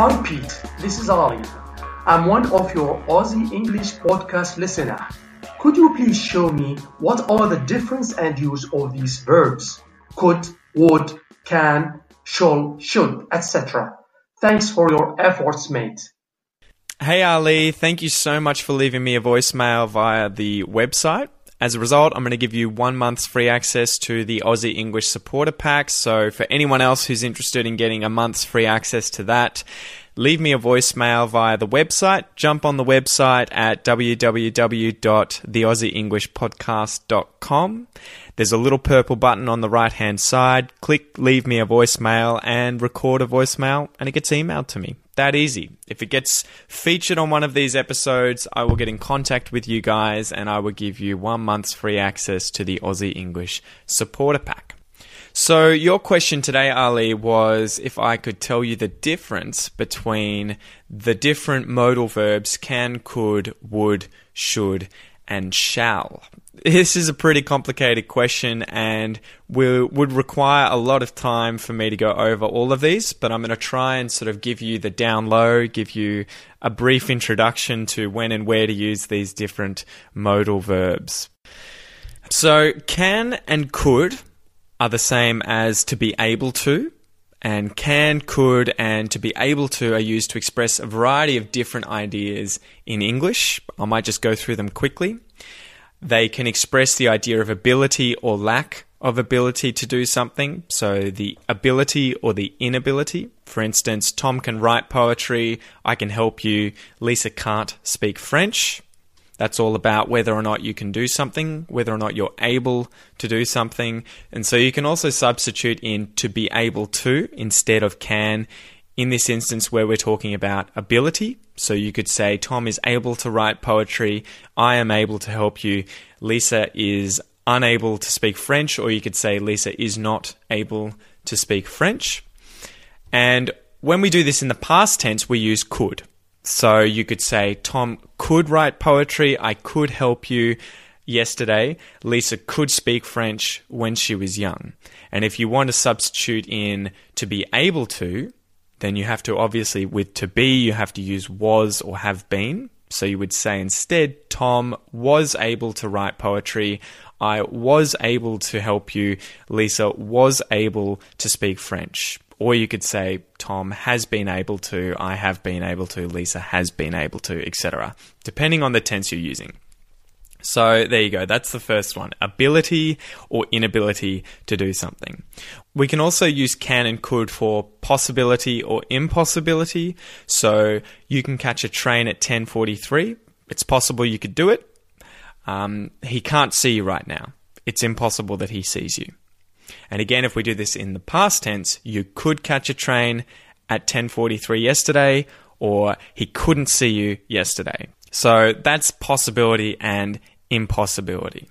Hi Pete, this is Ali. I'm one of your Aussie English podcast listener. Could you please show me what are the difference and use of these verbs? Could, would, can, shall, should, etc. Thanks for your efforts, mate. Hey Ali, thank you so much for leaving me a voicemail via the website. As a result, I'm going to give you one month's free access to the Aussie English Supporter Pack. So, for anyone else who's interested in getting a month's free access to that, leave me a voicemail via the website. Jump on the website at www.theaussieenglishpodcast.com. There's a little purple button on the right hand side. Click leave me a voicemail and record a voicemail, and it gets emailed to me. That easy. If it gets featured on one of these episodes, I will get in contact with you guys and I will give you one month's free access to the Aussie English Supporter Pack. So, your question today, Ali, was if I could tell you the difference between the different modal verbs can, could, would, should, and shall. This is a pretty complicated question and will, would require a lot of time for me to go over all of these, but I'm going to try and sort of give you the down low, give you a brief introduction to when and where to use these different modal verbs. So, can and could are the same as to be able to, and can, could, and to be able to are used to express a variety of different ideas in English. I might just go through them quickly. They can express the idea of ability or lack of ability to do something. So the ability or the inability. For instance, Tom can write poetry. I can help you. Lisa can't speak French. That's all about whether or not you can do something, whether or not you're able to do something. And so you can also substitute in to be able to instead of can in this instance where we're talking about ability. So you could say, Tom is able to write poetry. I am able to help you. Lisa is unable to speak French, or you could say Lisa is not able to speak French. And when we do this in the past tense, we use could. So you could say, Tom could write poetry. I could help you yesterday. Lisa could speak French when she was young. And if you want to substitute in to be able to, then you have to obviously, with to be, you have to use was or have been. So you would say instead, Tom was able to write poetry. I was able to help you. Lisa was able to speak French. Or you could say, Tom has been able to, I have been able to, Lisa has been able to, etc., depending on the tense you're using. So there you go. That's the first one. Ability or inability to do something. We can also use can and could for possibility or impossibility. So you can catch a train at 10:43. It's possible you could do it. Um, he can't see you right now. It's impossible that he sees you. And again, if we do this in the past tense, you could catch a train at 10:43 yesterday, or he couldn't see you yesterday. So that's possibility and impossibility.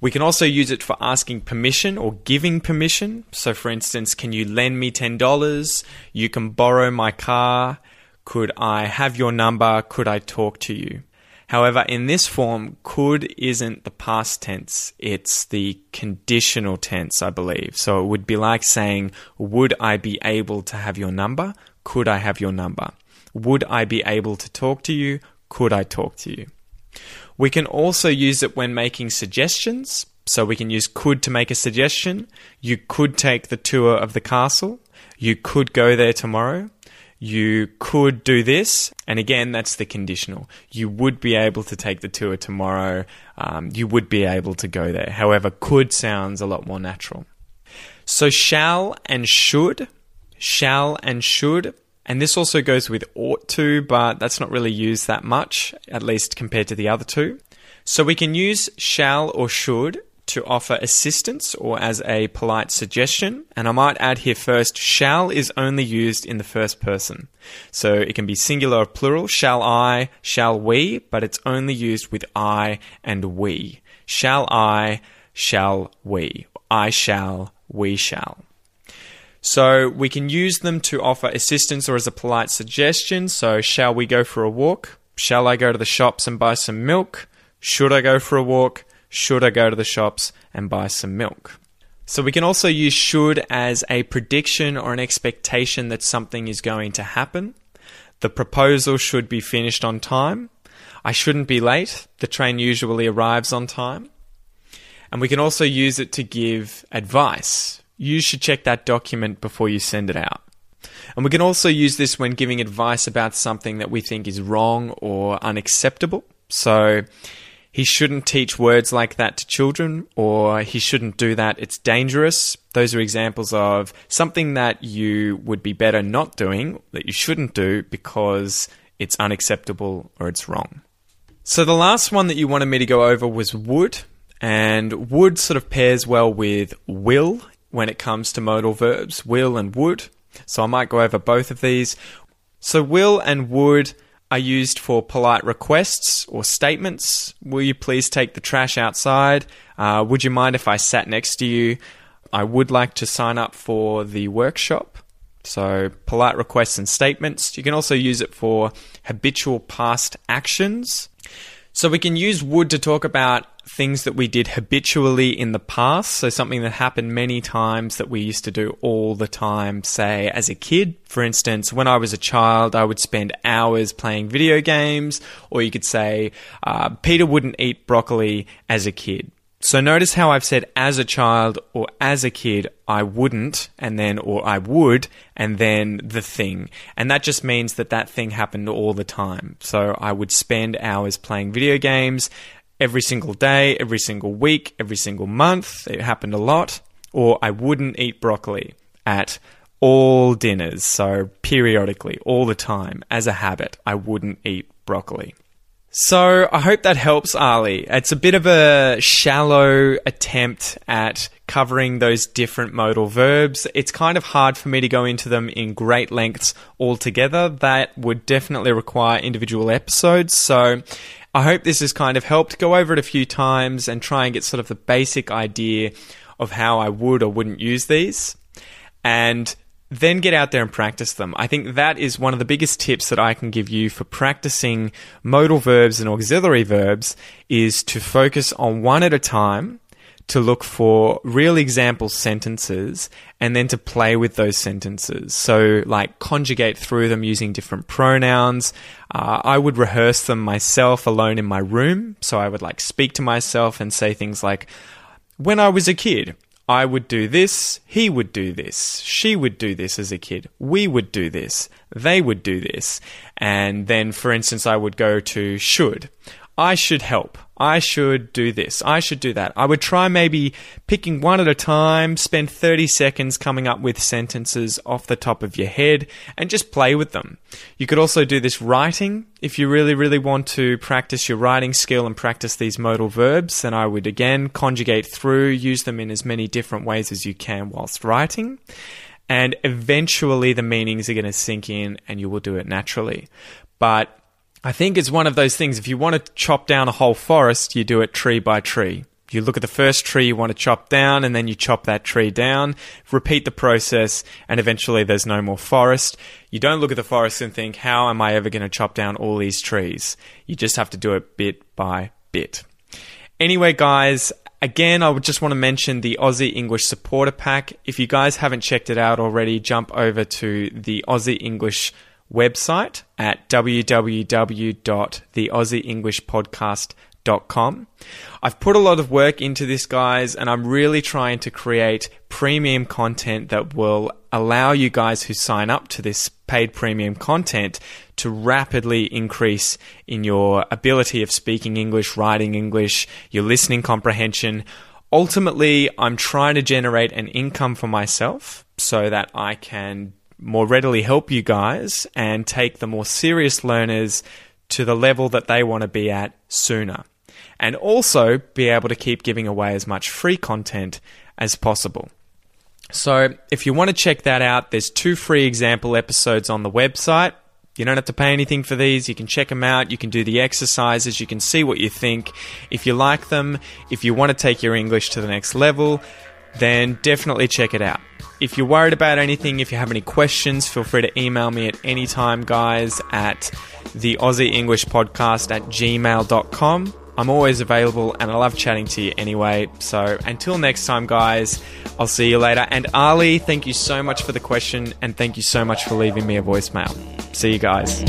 We can also use it for asking permission or giving permission. So, for instance, can you lend me $10? You can borrow my car. Could I have your number? Could I talk to you? However, in this form, could isn't the past tense, it's the conditional tense, I believe. So it would be like saying, Would I be able to have your number? Could I have your number? Would I be able to talk to you? Could I talk to you? We can also use it when making suggestions. So we can use could to make a suggestion. You could take the tour of the castle. You could go there tomorrow. You could do this. And again, that's the conditional. You would be able to take the tour tomorrow. Um, you would be able to go there. However, could sounds a lot more natural. So shall and should. Shall and should and this also goes with ought to, but that's not really used that much, at least compared to the other two. So we can use shall or should to offer assistance or as a polite suggestion. And I might add here first, shall is only used in the first person. So it can be singular or plural, shall I, shall we, but it's only used with I and we. Shall I, shall we. I shall, we shall. So we can use them to offer assistance or as a polite suggestion. So, shall we go for a walk? Shall I go to the shops and buy some milk? Should I go for a walk? Should I go to the shops and buy some milk? So we can also use should as a prediction or an expectation that something is going to happen. The proposal should be finished on time. I shouldn't be late. The train usually arrives on time. And we can also use it to give advice. You should check that document before you send it out. And we can also use this when giving advice about something that we think is wrong or unacceptable. So he shouldn't teach words like that to children, or he shouldn't do that, it's dangerous. Those are examples of something that you would be better not doing, that you shouldn't do because it's unacceptable or it's wrong. So the last one that you wanted me to go over was would, and would sort of pairs well with will when it comes to modal verbs, will and would. So I might go over both of these. So will and would are used for polite requests or statements. Will you please take the trash outside? Uh, would you mind if I sat next to you? I would like to sign up for the workshop. So, polite requests and statements. You can also use it for habitual past actions. So, we can use would to talk about things that we did habitually in the past. So, something that happened many times that we used to do all the time, say, as a kid. For instance, when I was a child, I would spend hours playing video games, or you could say, uh, Peter wouldn't eat broccoli as a kid. So notice how I've said as a child or as a kid, I wouldn't, and then, or I would, and then the thing. And that just means that that thing happened all the time. So I would spend hours playing video games, every single day, every single week, every single month. It happened a lot. Or I wouldn't eat broccoli at all dinners. So periodically, all the time, as a habit, I wouldn't eat broccoli. So I hope that helps, Ali. It's a bit of a shallow attempt at covering those different modal verbs. It's kind of hard for me to go into them in great lengths altogether. That would definitely require individual episodes. So I hope this has kind of helped go over it a few times and try and get sort of the basic idea of how I would or wouldn't use these. And then get out there and practice them. I think that is one of the biggest tips that I can give you for practicing modal verbs and auxiliary verbs is to focus on one at a time to look for real example sentences and then to play with those sentences. So, like, conjugate through them using different pronouns. Uh, I would rehearse them myself alone in my room. So, I would like speak to myself and say things like, When I was a kid, I would do this, he would do this, she would do this as a kid, we would do this, they would do this. And then, for instance, I would go to should. I should help. I should do this. I should do that. I would try maybe picking one at a time, spend 30 seconds coming up with sentences off the top of your head and just play with them. You could also do this writing. If you really, really want to practice your writing skill and practice these modal verbs, then I would again conjugate through, use them in as many different ways as you can whilst writing. And eventually the meanings are going to sink in and you will do it naturally. But I think it's one of those things. If you want to chop down a whole forest, you do it tree by tree. You look at the first tree you want to chop down, and then you chop that tree down, repeat the process, and eventually there's no more forest. You don't look at the forest and think, how am I ever going to chop down all these trees? You just have to do it bit by bit. Anyway, guys, Again, I would just want to mention the Aussie English Supporter Pack. If you guys haven't checked it out already, jump over to the Aussie English website at www.theaussieenglishpodcast.com. I've put a lot of work into this, guys, and I'm really trying to create premium content that will allow you guys who sign up to this paid premium content to rapidly increase in your ability of speaking English, writing English, your listening comprehension. Ultimately, I'm trying to generate an income for myself so that I can more readily help you guys and take the more serious learners to the level that they want to be at sooner. and also be able to keep giving away as much free content as possible. So, if you want to check that out, there's two free example episodes on the website. You don't have to pay anything for these. You can check them out. You can do the exercises. You can see what you think. If you like them, if you want to take your English to the next level, then definitely check it out. If you're worried about anything, if you have any questions, feel free to email me at any time, guys, at the Aussie English Podcast at gmail.com. I'm always available and I love chatting to you anyway. So until next time, guys, I'll see you later. And Ali, thank you so much for the question and thank you so much for leaving me a voicemail. See you guys.